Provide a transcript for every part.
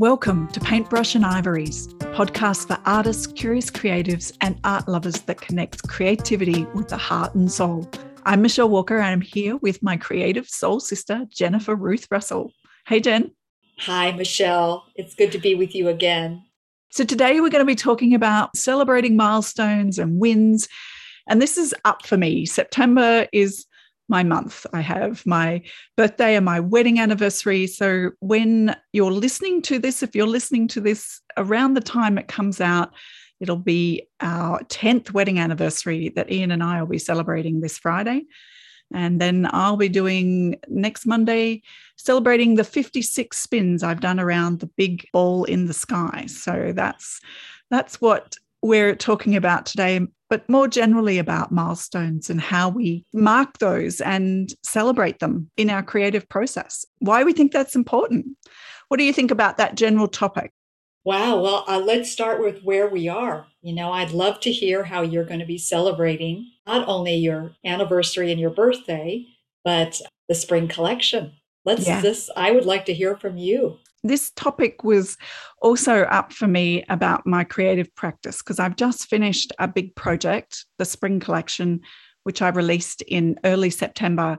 Welcome to Paintbrush and Ivories, a podcast for artists, curious creatives, and art lovers that connects creativity with the heart and soul. I'm Michelle Walker, and I'm here with my creative soul sister, Jennifer Ruth Russell. Hey, Jen. Hi, Michelle. It's good to be with you again. So, today we're going to be talking about celebrating milestones and wins. And this is up for me. September is my month. I have my birthday and my wedding anniversary. So when you're listening to this, if you're listening to this around the time it comes out, it'll be our 10th wedding anniversary that Ian and I will be celebrating this Friday. And then I'll be doing next Monday, celebrating the 56 spins I've done around the big ball in the sky. So that's that's what we're talking about today but more generally about milestones and how we mark those and celebrate them in our creative process. Why we think that's important. What do you think about that general topic? Wow. Well, uh, let's start with where we are. You know, I'd love to hear how you're going to be celebrating not only your anniversary and your birthday, but the spring collection. Let's yeah. this, I would like to hear from you this topic was also up for me about my creative practice because I've just finished a big project, the spring collection, which I released in early September.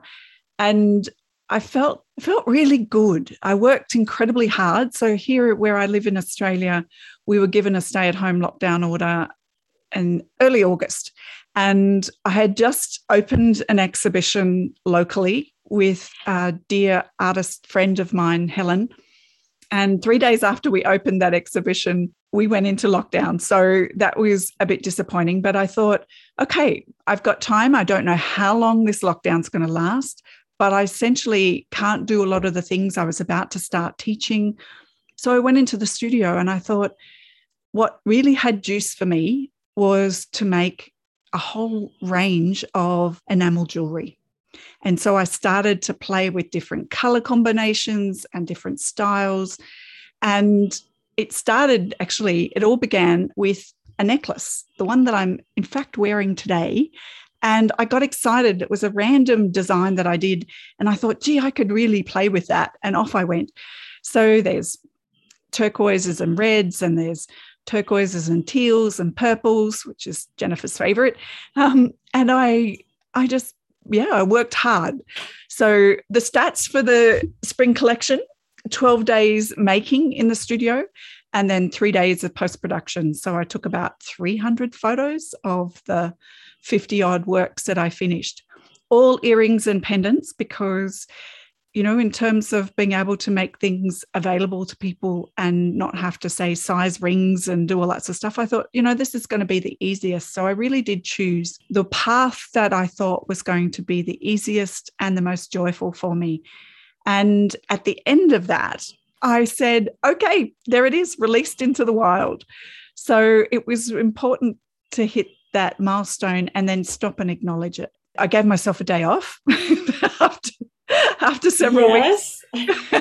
And I felt felt really good. I worked incredibly hard. So here where I live in Australia, we were given a stay-at-home lockdown order in early August. And I had just opened an exhibition locally with a dear artist friend of mine, Helen, and three days after we opened that exhibition, we went into lockdown. So that was a bit disappointing. But I thought, okay, I've got time. I don't know how long this lockdown's going to last, but I essentially can't do a lot of the things I was about to start teaching. So I went into the studio and I thought, what really had juice for me was to make a whole range of enamel jewelry. And so I started to play with different color combinations and different styles. And it started actually, it all began with a necklace, the one that I'm in fact wearing today. And I got excited. It was a random design that I did. And I thought, gee, I could really play with that. And off I went. So there's turquoises and reds, and there's turquoises and teals and purples, which is Jennifer's favorite. Um, and I, I just yeah, I worked hard. So the stats for the spring collection 12 days making in the studio and then three days of post production. So I took about 300 photos of the 50 odd works that I finished, all earrings and pendants because you know, in terms of being able to make things available to people and not have to say size rings and do all that sort of stuff, I thought, you know, this is going to be the easiest. So I really did choose the path that I thought was going to be the easiest and the most joyful for me. And at the end of that, I said, okay, there it is, released into the wild. So it was important to hit that milestone and then stop and acknowledge it. I gave myself a day off after after several yes. weeks.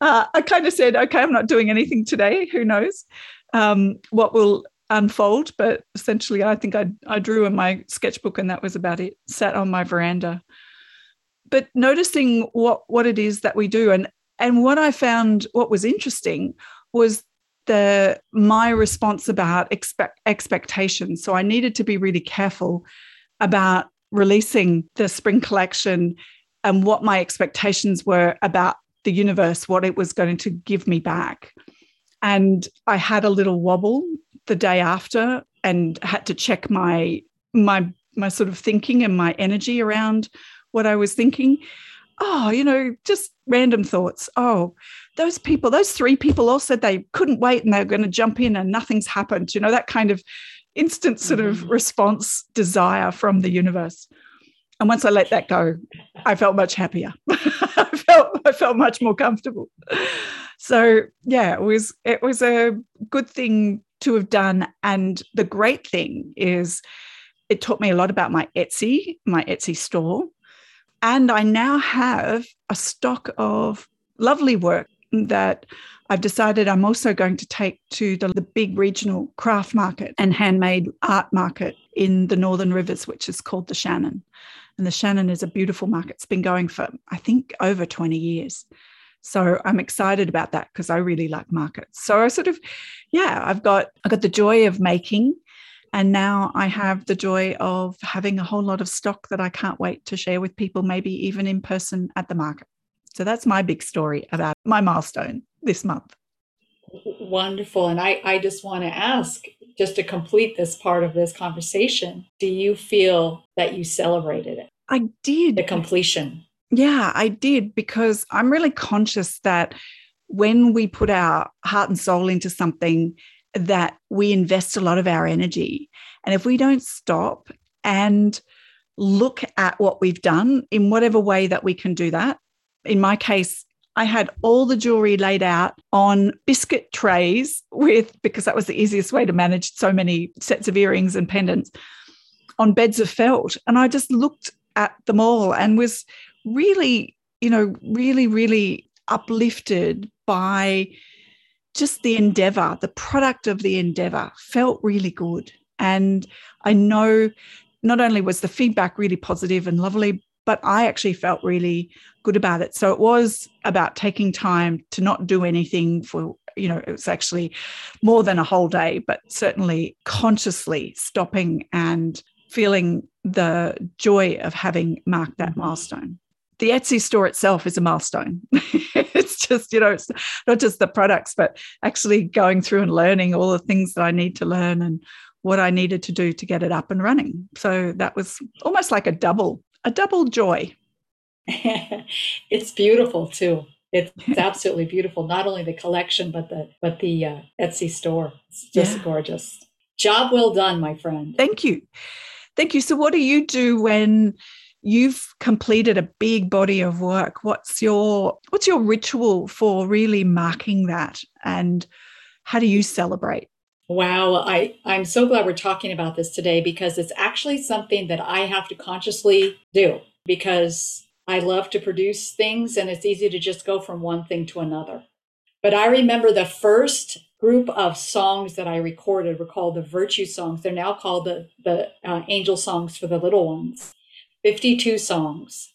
uh, I kind of said, okay, I'm not doing anything today. Who knows um, what will unfold? But essentially, I think I, I drew in my sketchbook and that was about it, sat on my veranda. But noticing what, what it is that we do. And, and what I found, what was interesting was the my response about expect, expectations. So I needed to be really careful about releasing the spring collection and what my expectations were about the universe, what it was going to give me back. And I had a little wobble the day after and had to check my my my sort of thinking and my energy around what I was thinking. Oh, you know, just random thoughts. Oh, those people, those three people all said they couldn't wait and they were going to jump in and nothing's happened. You know, that kind of instant sort of mm-hmm. response desire from the universe. And once I let that go, I felt much happier. I felt I felt much more comfortable. So yeah, it was it was a good thing to have done. And the great thing is it taught me a lot about my Etsy, my Etsy store. And I now have a stock of lovely work that I've decided I'm also going to take to the, the, big regional craft market and handmade art market in the Northern Rivers, which is called the Channon. And the Channon is a beautiful market. It's been going for, I think, over 20 years. So I'm excited about that because I really like markets. So I sort of, yeah, I've got I got the joy of making. And now I have the joy of having a whole lot of stock that I can't wait to share with people, maybe even in person at the market. So that's my big story about my milestone this month. Wonderful. And I, I just want to ask, just to complete this part of this conversation, do you feel that you celebrated it? I did. The completion. Yeah, I did because I'm really conscious that when we put our heart and soul into something, that we invest a lot of our energy. And if we don't stop and look at what we've done in whatever way that we can do that, in my case, I had all the jewelry laid out on biscuit trays with, because that was the easiest way to manage so many sets of earrings and pendants on beds of felt. And I just looked at them all and was really, you know, really, really uplifted by just the endeavor, the product of the endeavor felt really good. And I know not only was the feedback really positive and lovely, but I actually felt really good about it. So it was about taking time to not do anything for, you know, it was actually more than a whole day, but certainly consciously stopping and feeling the joy of having marked that milestone. The Etsy store itself is a milestone. it's just, you know, it's not just the products, but actually going through and learning all the things that I need to learn and what I needed to do to get it up and running. So that was almost like a double, a double joy. it's beautiful too. It's absolutely beautiful. Not only the collection, but the but the uh, Etsy store. It's just yeah. gorgeous. Job well done, my friend. Thank you, thank you. So, what do you do when you've completed a big body of work? What's your what's your ritual for really marking that, and how do you celebrate? Wow, I, I'm so glad we're talking about this today because it's actually something that I have to consciously do because I love to produce things and it's easy to just go from one thing to another. But I remember the first group of songs that I recorded were called the Virtue Songs. They're now called the, the uh, Angel Songs for the Little Ones. 52 songs.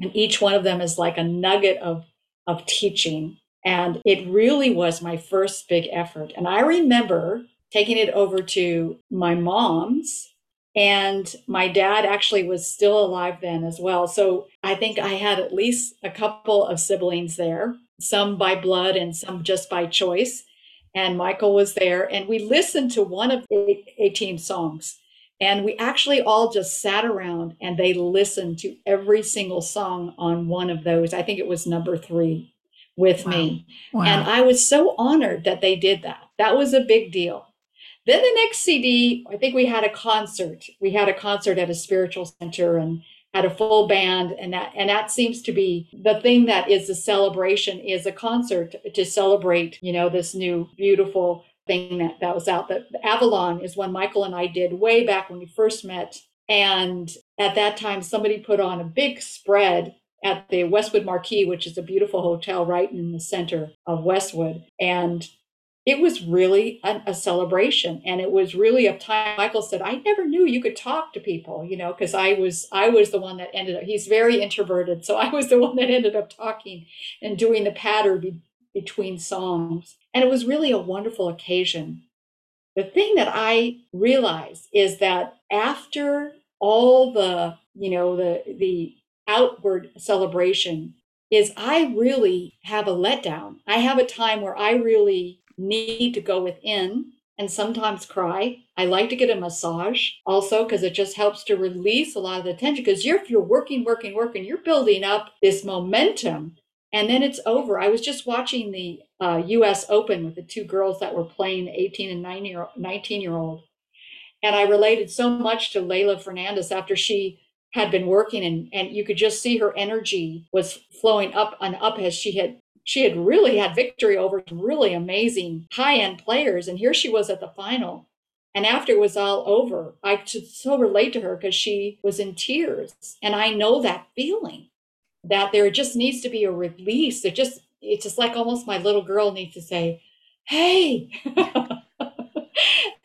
And each one of them is like a nugget of, of teaching and it really was my first big effort. And I remember taking it over to my mom's, and my dad actually was still alive then as well. So I think I had at least a couple of siblings there, some by blood and some just by choice. And Michael was there, and we listened to one of the 18 songs. And we actually all just sat around and they listened to every single song on one of those. I think it was number three with wow. me. Wow. And I was so honored that they did that. That was a big deal. Then the next CD, I think we had a concert. We had a concert at a spiritual center and had a full band and that and that seems to be the thing that is the celebration is a concert to celebrate, you know, this new beautiful thing that, that was out. The Avalon is one Michael and I did way back when we first met. And at that time, somebody put on a big spread at the Westwood Marquis, which is a beautiful hotel right in the center of Westwood. And it was really a, a, celebration and it was really a time michael said i never knew you could talk to people you know because i was i was the one that ended up he's very introverted so i was the one that ended up talking and doing the patter be, between songs and it was really a wonderful occasion the thing that i realized is that after all the you know the the outward celebration is I really have a letdown. I have a time where I really need to go within and sometimes cry. I like to get a massage also because it just helps to release a lot of the tension. Because you're, you're working, working, working, you're building up this momentum and then it's over. I was just watching the uh, US Open with the two girls that were playing, 18 and 19 year, 19 year old. And I related so much to Leylah Fernandez after she had been working and, and you could just see her energy was flowing up and up as she had she had really had victory over really amazing high-end players and here she was at the final. And after it was all over i could so relate to her because she was in tears. And i know that feeling that there just needs to be a release. It just it's just like almost my little girl needs to say hey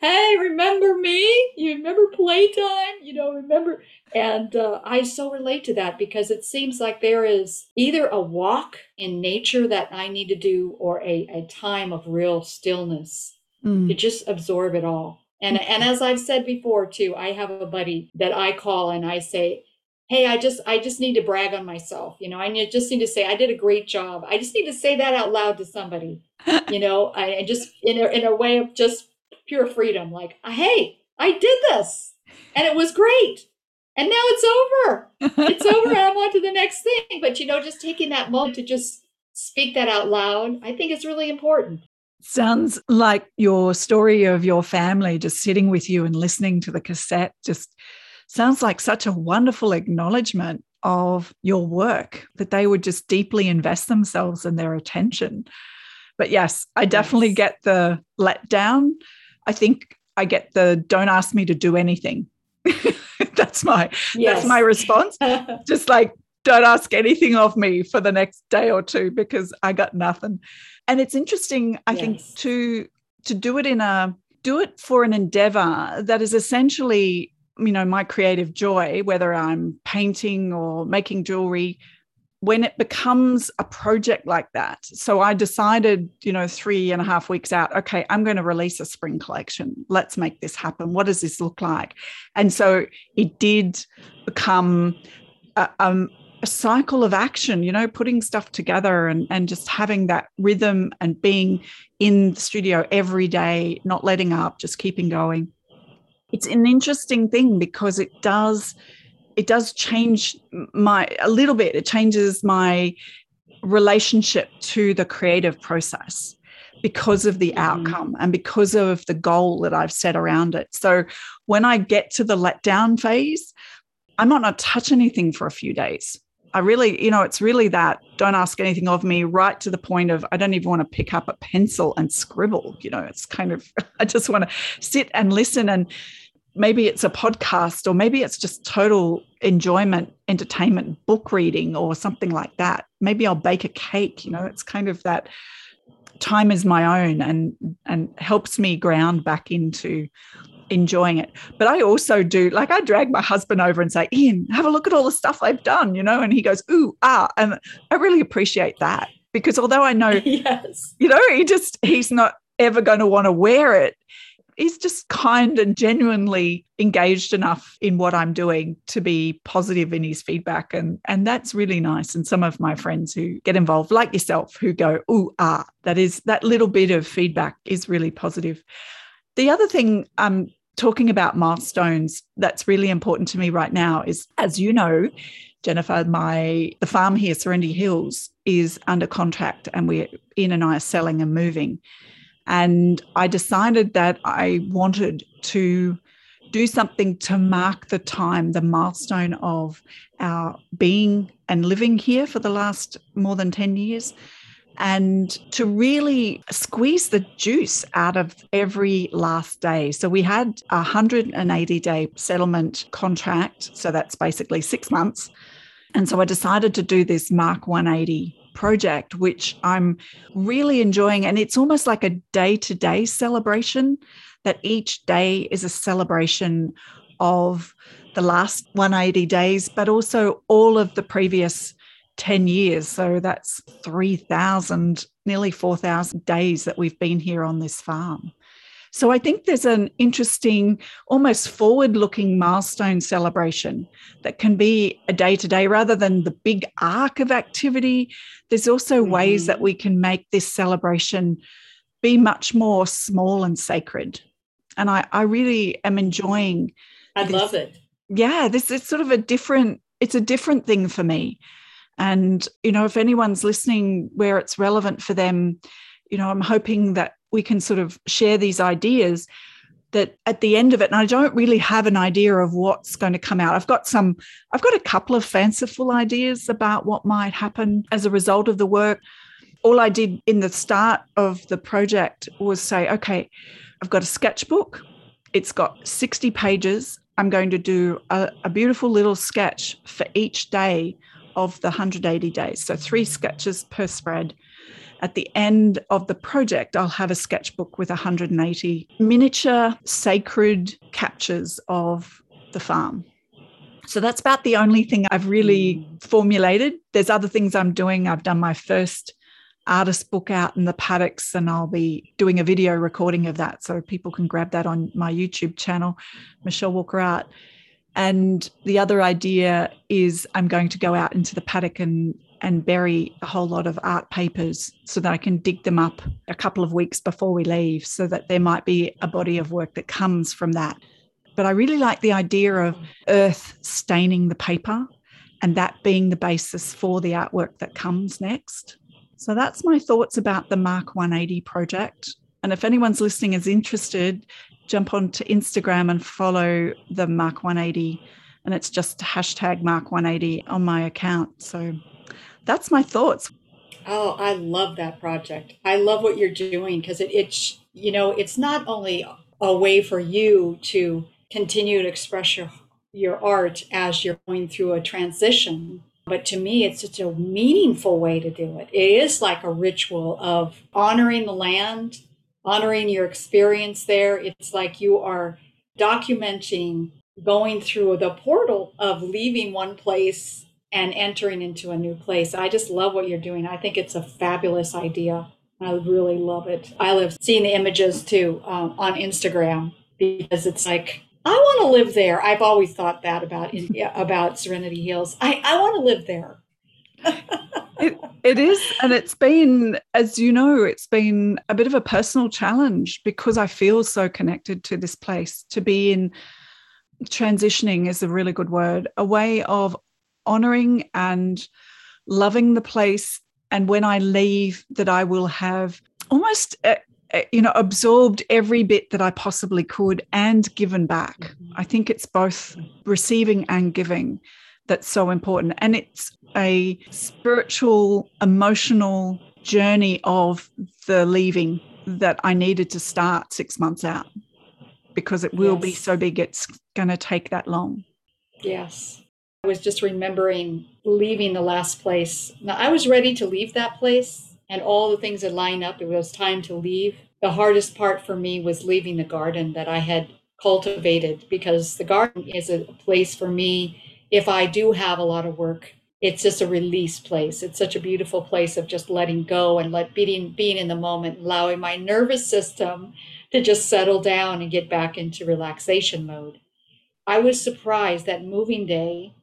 hey, remember me? You remember playtime? You know, remember? And uh, I so relate to that because it seems like there is either a walk in nature that I need to do or a, a time of real stillness mm. to just absorb it all. And, and as I've said before too, I have a buddy that I call and I say, hey i just i just need to brag on myself you know i need, just need to say i did a great job i just need to say that out loud to somebody you know I, just in a, in a way of just pure freedom like hey i did this and it was great and now it's over it's over and i'm on to the next thing but you know just taking that moment to just speak that out loud i think is really important sounds like your story of your family just sitting with you and listening to the cassette just sounds like such a wonderful acknowledgement of your work that they would just deeply invest themselves in their attention. But yes, I definitely yes. get the letdown. I think I get the don't ask me to do anything. that's my yes. that's my response. just like don't ask anything of me for the next day or two because I got nothing. And it's interesting, I yes. think, to to do it in a do it for an endeavor that is essentially you know my creative joy whether i'm painting or making jewelry when it becomes a project like that. So i decided you know three and a half weeks out okay i'm going to release a spring collection. Let's make this happen. What does this look like? And so it did become a, um, a cycle of action you know putting stuff together and, and just having that rhythm and being in the studio every day not letting up just keeping going. It's an interesting thing because it does it does change my a little bit it changes my relationship to the creative process because of the mm-hmm. outcome and because of the goal that I've set around it. So when I get to the letdown phase, I might not touch anything for a few days. I really, you know, it's really that don't ask anything of me, right to the point of I don't even want to pick up a pencil and scribble. You know, it's kind of, I just want to sit and listen. And maybe it's a podcast, or maybe it's just total enjoyment, entertainment, book reading, or something like that. Maybe I'll bake a cake. You know, it's kind of that time is my own and and helps me ground back into enjoying it. But I also do, like, I drag my husband over and say, Ian, have a look at all the stuff I've done, you know? And he goes, ooh, ah. And I really appreciate that because although I know, yes. you know, he just, he's not ever going to want to wear it. He's just kind and genuinely engaged enough in what I'm doing to be positive in his feedback. And, and that's really nice. And some of my friends who get involved, like yourself, who go, ooh, ah, that is that little bit of feedback is really positive. The other thing I'm talking about milestones that's really important to me right now is, as you know, Jennifer, my the farm here, Serenity Hills, is under contract, and we're in and I are selling and moving. And I decided that I wanted to do something to mark the time, the milestone of our being and living here for the last more than 10 years and to really squeeze the juice out of every last day. So we had a 180 day settlement contract. So that's basically six months. And so I decided to do this Mark 180 project, which I'm really enjoying. And it's almost like a day to day celebration, that each day is a celebration of the last 180 days, but also all of the previous 10 years. So that's 3,000, nearly 4,000 days that we've been here on this farm. So I think there's an interesting, almost forward looking milestone celebration that can be a day to day rather than the big arc of activity. There's also mm-hmm. ways that we can make this celebration be much more small and sacred. And I, I really am enjoying. I love it. Yeah, this is sort of a different, it's a different thing for me. And, you know, if anyone's listening where it's relevant for them, you know, I'm hoping that we can sort of share these ideas that at the end of it, and I don't really have an idea of what's going to come out. I've got some, I've got a couple of fanciful ideas about what might happen as a result of the work. All I did in the start of the project was say, okay, I've got a sketchbook. It's got 60 pages. I'm going to do a, a beautiful little sketch for each day of the 180 days. So three sketches per spread. At the end of the project, I'll have a sketchbook with 180 miniature sacred captures of the farm. So that's about the only thing I've really formulated. There's other things I'm doing. I've done my first artist book out in the paddocks, and I'll be doing a video recording of that so people can grab that on my YouTube channel, Michelle Walker Art. And the other idea is I'm going to go out into the paddock and and bury a whole lot of art papers so that I can dig them up a couple of weeks before we leave so that there might be a body of work that comes from that. But I really like the idea of earth staining the paper and that being the basis for the artwork that comes next. So that's my thoughts about the Mark 180 project. And if anyone's listening is interested, jump onto Instagram and follow the Mark 180. And it's just hashtag Mark 180 on my account. So that's my thoughts. Oh, I love that project. I love what you're doing because it, it's, you know, it's not only a way for you to continue to express your, your art as you're going through a transition, but to me, it's such a meaningful way to do it. It is like a ritual of honoring the land, honoring your experience there. It's like you are documenting going through the portal of leaving one place and entering into a new place. I just love what you're doing. I think it's a fabulous idea. I really love it. I love seeing the images too um, on Instagram because it's like I want to live there. I've always thought that about about Serenity Hills. I, I want to live there. it, it is. And it's been, as you know, it's been a bit of a personal challenge because I feel so connected to this place. To be in transitioning is a really good word, a way of honoring and loving the place. And when I leave, that I will have almost uh, uh, you know absorbed every bit that i possibly could and given back mm-hmm. i think it's both receiving and giving that's so important and it's a spiritual emotional journey of the leaving that i needed to start 6 months out because it will yes. be so big it's going to take that long yes Was just remembering leaving the last place. Now, I was ready to leave that place, and all the things had lined up. It was time to leave. The hardest part for me was leaving the garden that I had cultivated because the garden is a place for me. If I do have a lot of work, it's just a release place. It's such a beautiful place of just letting go and let being being in the moment, allowing my nervous system to just settle down and get back into relaxation mode. I was surprised that moving day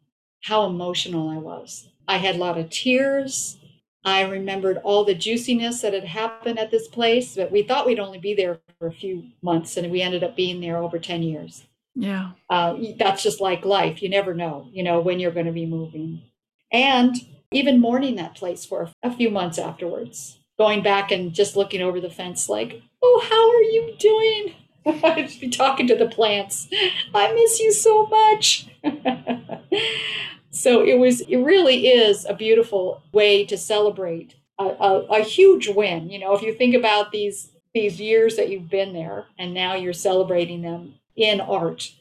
how emotional I was. I had a lot of tears. I remembered all the juiciness that had happened at this place, but we thought we'd only be there for a few months, and we ended up being there over 10 years. Yeah. Uh, that's just like life. You never know, you know, when you're going to be moving. And even mourning that place for a few months afterwards, going back and just looking over the fence, like, oh, how are you doing? I'd be talking to the plants. I miss you so much. so it was, it really is a beautiful way to celebrate a, a, a, huge win. You know, if you think about these these years that you've been there and now you're celebrating them in art,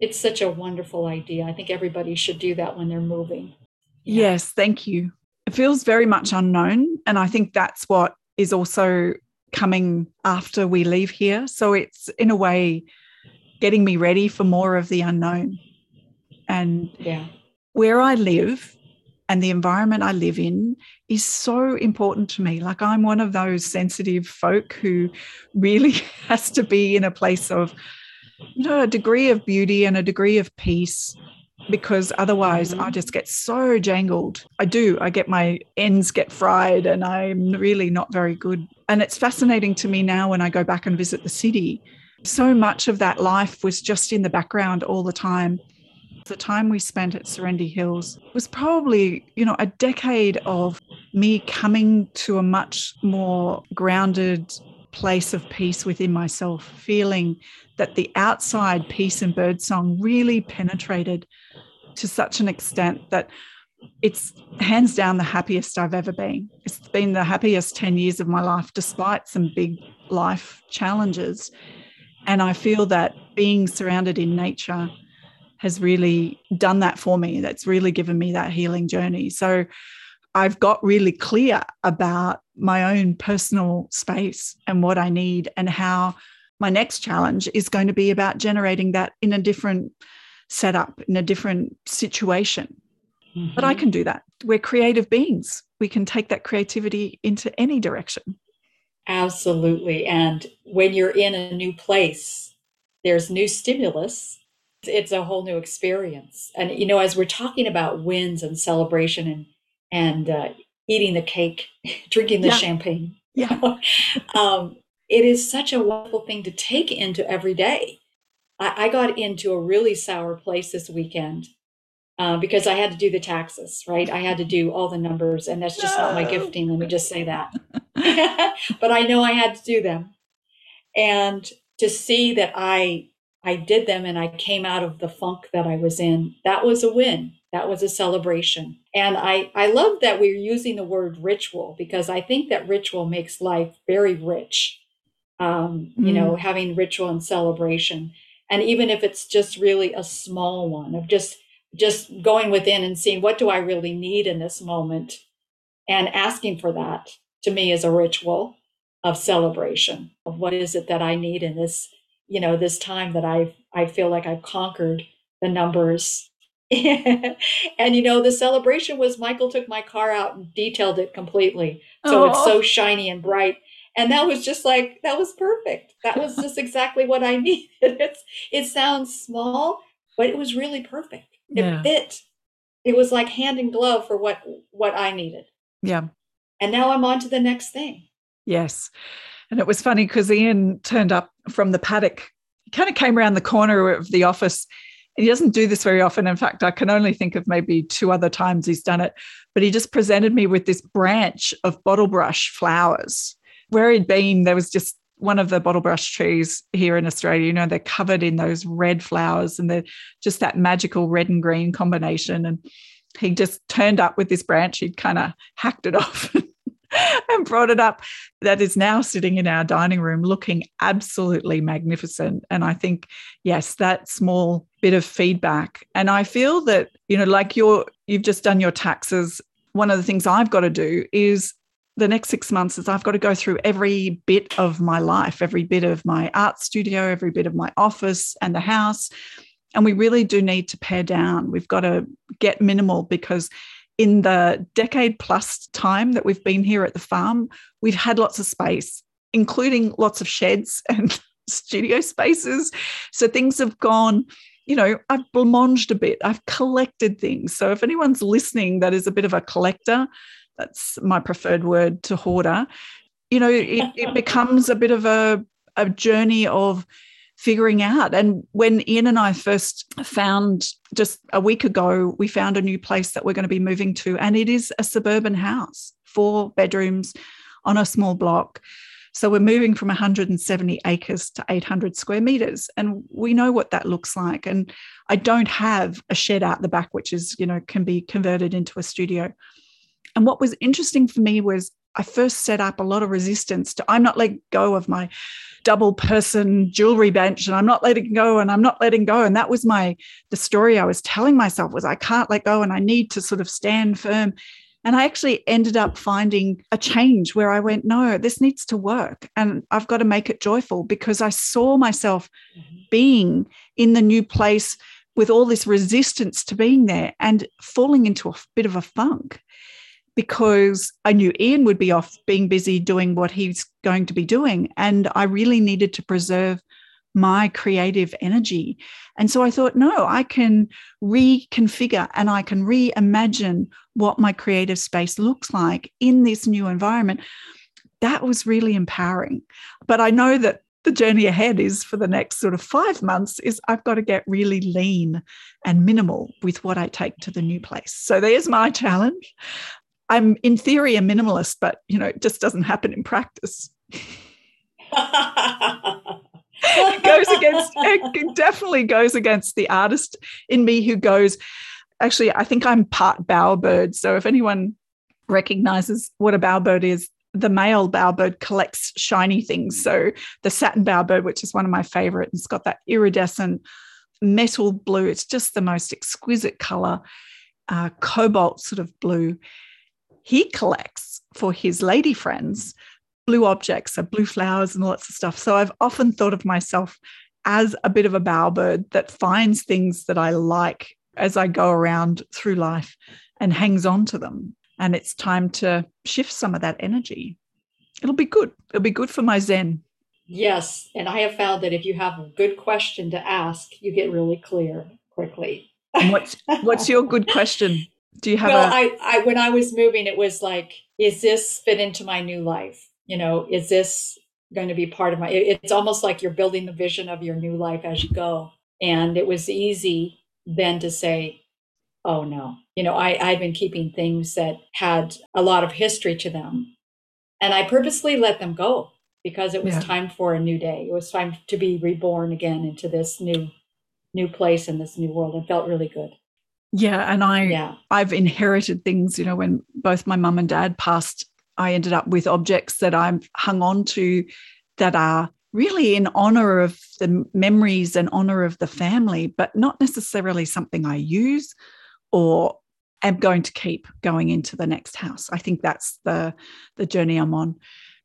it's such a wonderful idea. I think everybody should do that when they're moving. Yeah. Yes, thank you. It feels very much unknown. And I think that's what is also coming after we leave here. So it's in a way getting me ready for more of the unknown. And yeah. where I live and the environment I live in is so important to me. Like I'm one of those sensitive folk who really has to be in a place of, you know, a degree of beauty and a degree of peace because otherwise mm-hmm. I just get so jangled. I do. I get my ends get fried and I'm really not very good. And it's fascinating to me now when I go back and visit the city. So much of that life was just in the background all the time. The time we spent at Serenity Hills was probably, you know, a decade of me coming to a much more grounded place of peace within myself, feeling that the outside peace and birdsong really penetrated to such an extent that it's hands down the happiest I've ever been. It's been the happiest 10 years of my life, despite some big life challenges. And I feel that being surrounded in nature has really done that for me. That's really given me that healing journey. So I've got really clear about my own personal space and what I need and how my next challenge is going to be about generating that in a different setup, in a different situation. Mm-hmm. But I mm-hmm. can do that. We're creative beings. We can take that creativity into any direction. Absolutely. And when you're in a new place, there's new stimulus. It's a whole new experience. And, you know, as we're talking about wins and celebration and, and uh, eating the cake, drinking the yeah. champagne, yeah. um, it is such a wonderful thing to take into every day. I, I got into a really sour place this weekend uh, because I had to do the taxes, right? I had to do all the numbers, and that's just no. not my gifting. Let me just say that. but I know I had to do them, and to see that I I did them and I came out of the funk that I was in, that was a win. That was a celebration. And I, I love that we're using the word ritual because I think that ritual makes life very rich um, you know, mm. having ritual and celebration. And even if it's just really a small one of just just going within and seeing what do I really need in this moment and asking for that to me is a ritual of celebration of what is it that I need in this, you know, this time that I I feel like I've conquered the numbers. and you know, the celebration was Michael took my car out and detailed it completely. So it's so shiny and bright and that was just like that was perfect. That was just exactly what i needed. It's it sounds small but it was really perfect. It yeah. fit. It was like hand in glove for what what i needed. Yeah. And now i'm on to the next thing. Yes. And it was funny because ian turned up from the paddock he kind of came around the corner of the office. He doesn't do this very often. In fact, I can only think of maybe two other times he's done it. But he just presented me with this branch of bottlebrush flowers where he'd been, there was just one of the bottlebrush trees here in Australia. You know, they're covered in those red flowers and they're just that magical red and green combination. And he just turned up with this branch. He'd kind of hacked it off and brought it up. That is now sitting in our dining room looking absolutely magnificent. And I think, yes, that small bit of feedback. And I feel that, you know, like you're, you've just done your taxes. One of the things I've got to do is the next six months is I've got to go through every bit of my life, every bit of my art studio, every bit of my office and the house. And we really do need to pare down. We've got to get minimal because in the decade plus time that we've been here at the farm, we've had lots of space, including lots of sheds and studio spaces. So things have gone you know, I've blancmanged a bit. I've collected things. So if anyone's listening that is a bit of a collector, that's my preferred word to hoarder. You know, it, it becomes a bit of a, a journey of figuring out. And when Ian and I first found just a week ago, we found a new place that we're going to be moving to, and it is a suburban house, four bedrooms on a small block. So we're moving from 170 acres to 800 square meters, and we know what that looks like. And I don't have a shed out the back, which is, you know, can be converted into a studio. And what was interesting for me was I first set up a lot of resistance to I'm not letting go of my double person jewelry bench and I'm not letting go and I'm not letting go. And that was my the story I was telling myself was I can't let go and I need to sort of stand firm. And I actually ended up finding a change where I went, no, this needs to work. And I've got to make it joyful because I saw myself mm-hmm. being in the new place with all this resistance to being there and falling into a bit of a funk because I knew Ian would be off being busy doing what he's going to be doing. And I really needed to preserve my creative energy. And so I thought, no, I can reconfigure and I can reimagine what my creative space looks like in this new environment. That was really empowering. But I know that the journey ahead is for the next sort of five months is I've got to get really lean and minimal with what I take to the new place. So there's my challenge. I'm in theory a minimalist, but you know, it just doesn't happen in practice. it goes against it definitely goes against the artist in me who goes, actually, I think I'm part bowerbird. So if anyone recognizes what a bowerbird is, the male bowerbird collects shiny things. So the satin bowerbird, which is one of my favorite, it's got that iridescent metal blue. It's just the most exquisite color, uh, cobalt sort of blue he collects for his lady friends blue objects, so blue flowers and lots of stuff. So I've often thought of myself as a bit of a bowerbird that finds things that I like as I go around through life and hangs on to them. And it's time to shift some of that energy. It'll be good. It'll be good for my Zen. Yes. And I have found that if you have a good question to ask, you get really clear quickly. And what's what's your good question? Do you have well, a I, I when I was moving, it was like, is this fit into my new life? You know, is this going to be part of my it's almost like you're building the vision of your new life as you go. And it was easy then to say, oh no. You know, I, I'd been keeping things that had a lot of history to them. And I purposely let them go because it was yeah. time for a new day. It was time to be reborn again into this new new place in this new world. It felt really good. Yeah, and I yeah. I've inherited things, you know, when both my mum and dad passed, I ended up with objects that I've hung on to that are really in honor of the memories and honor of the family, but not necessarily something I use or am going to keep going into the next house. I think that's the the journey I'm on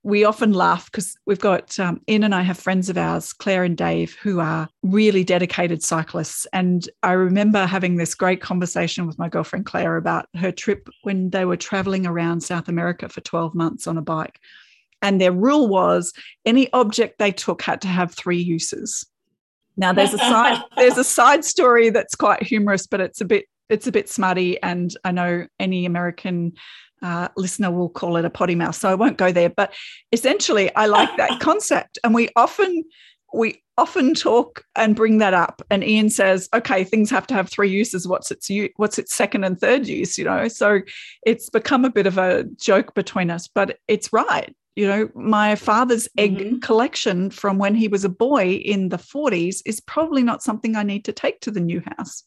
we often laugh because we've got um, Ian and I have friends of ours, Claire and Dave, who are really dedicated cyclists. And I remember having this great conversation with my girlfriend Claire about her trip when they were traveling around South America for 12 months on a bike. And their rule was any object they took had to have three uses. Now there's a side there's a side story that's quite humorous, but it's a bit it's a bit smutty. And I know any American uh, listener will call it a potty mouth. So I won't go there. But essentially, I like that concept. And we often, we often talk and bring that up. And Ian says, okay, things have to have three uses. What's its what's its second and third use? You know, so it's become a bit of a joke between us, but it's right. You know, my father's egg mm-hmm. collection from when he was a boy in the 40s is probably not something I need to take to the new house.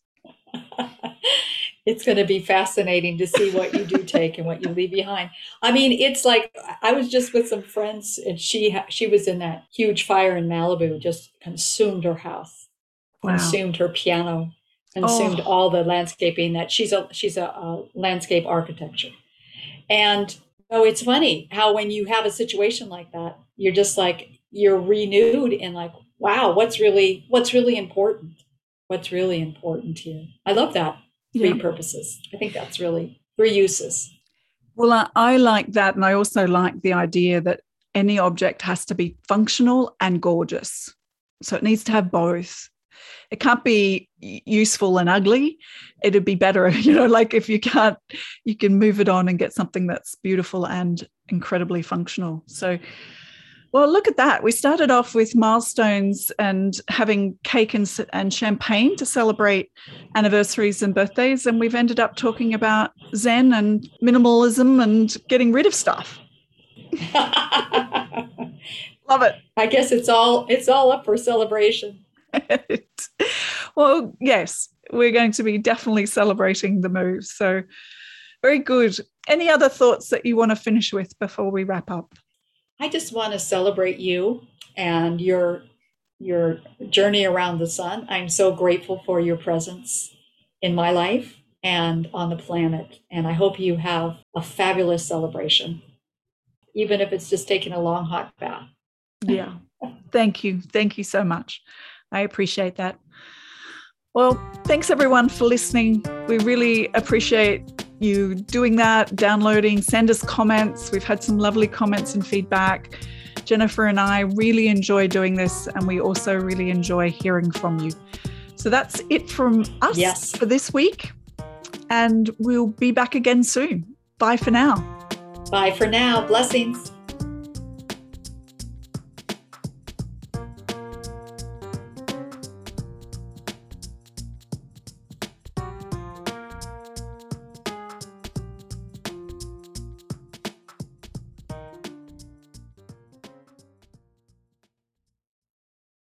It's going to be fascinating to see what you do take and what you leave behind. I mean, it's like I was just with some friends, and she she was in that huge fire in Malibu, just consumed her house, wow. consumed her piano, consumed oh. all the landscaping. That she's a she's a, a landscape architecture, and oh, it's funny how when you have a situation like that, you're just like you're renewed and like, wow, what's really what's really important what's really important here. I love that three yeah. purposes. I think that's really three uses. Well, I, I like that. And I also like the idea that any object has to be functional and gorgeous. So it needs to have both. It can't be useful and ugly. It'd be better, you know, like if you can't, you can move it on and get something that's beautiful and incredibly functional. So well, look at that. We started off with milestones and having cake and, and champagne to celebrate anniversaries and birthdays. And we've ended up talking about Zen and minimalism and getting rid of stuff. Love it. I guess it's all it's all up for celebration. well, yes, we're going to be definitely celebrating the move. So very good. Any other thoughts that you want to finish with before we wrap up? I just want to celebrate you and your your journey around the sun. I'm so grateful for your presence in my life and on the planet. And I hope you have a fabulous celebration, even if it's just taking a long hot bath. Yeah. Thank you. Thank you so much. I appreciate that. Well, thanks everyone for listening. We really appreciate you doing that, downloading, send us comments. We've had some lovely comments and feedback. Jennifer and I really enjoy doing this, and we also really enjoy hearing from you. So that's it from us yes. for this week. And we'll be back again soon. Bye for now. Bye for now. Blessings.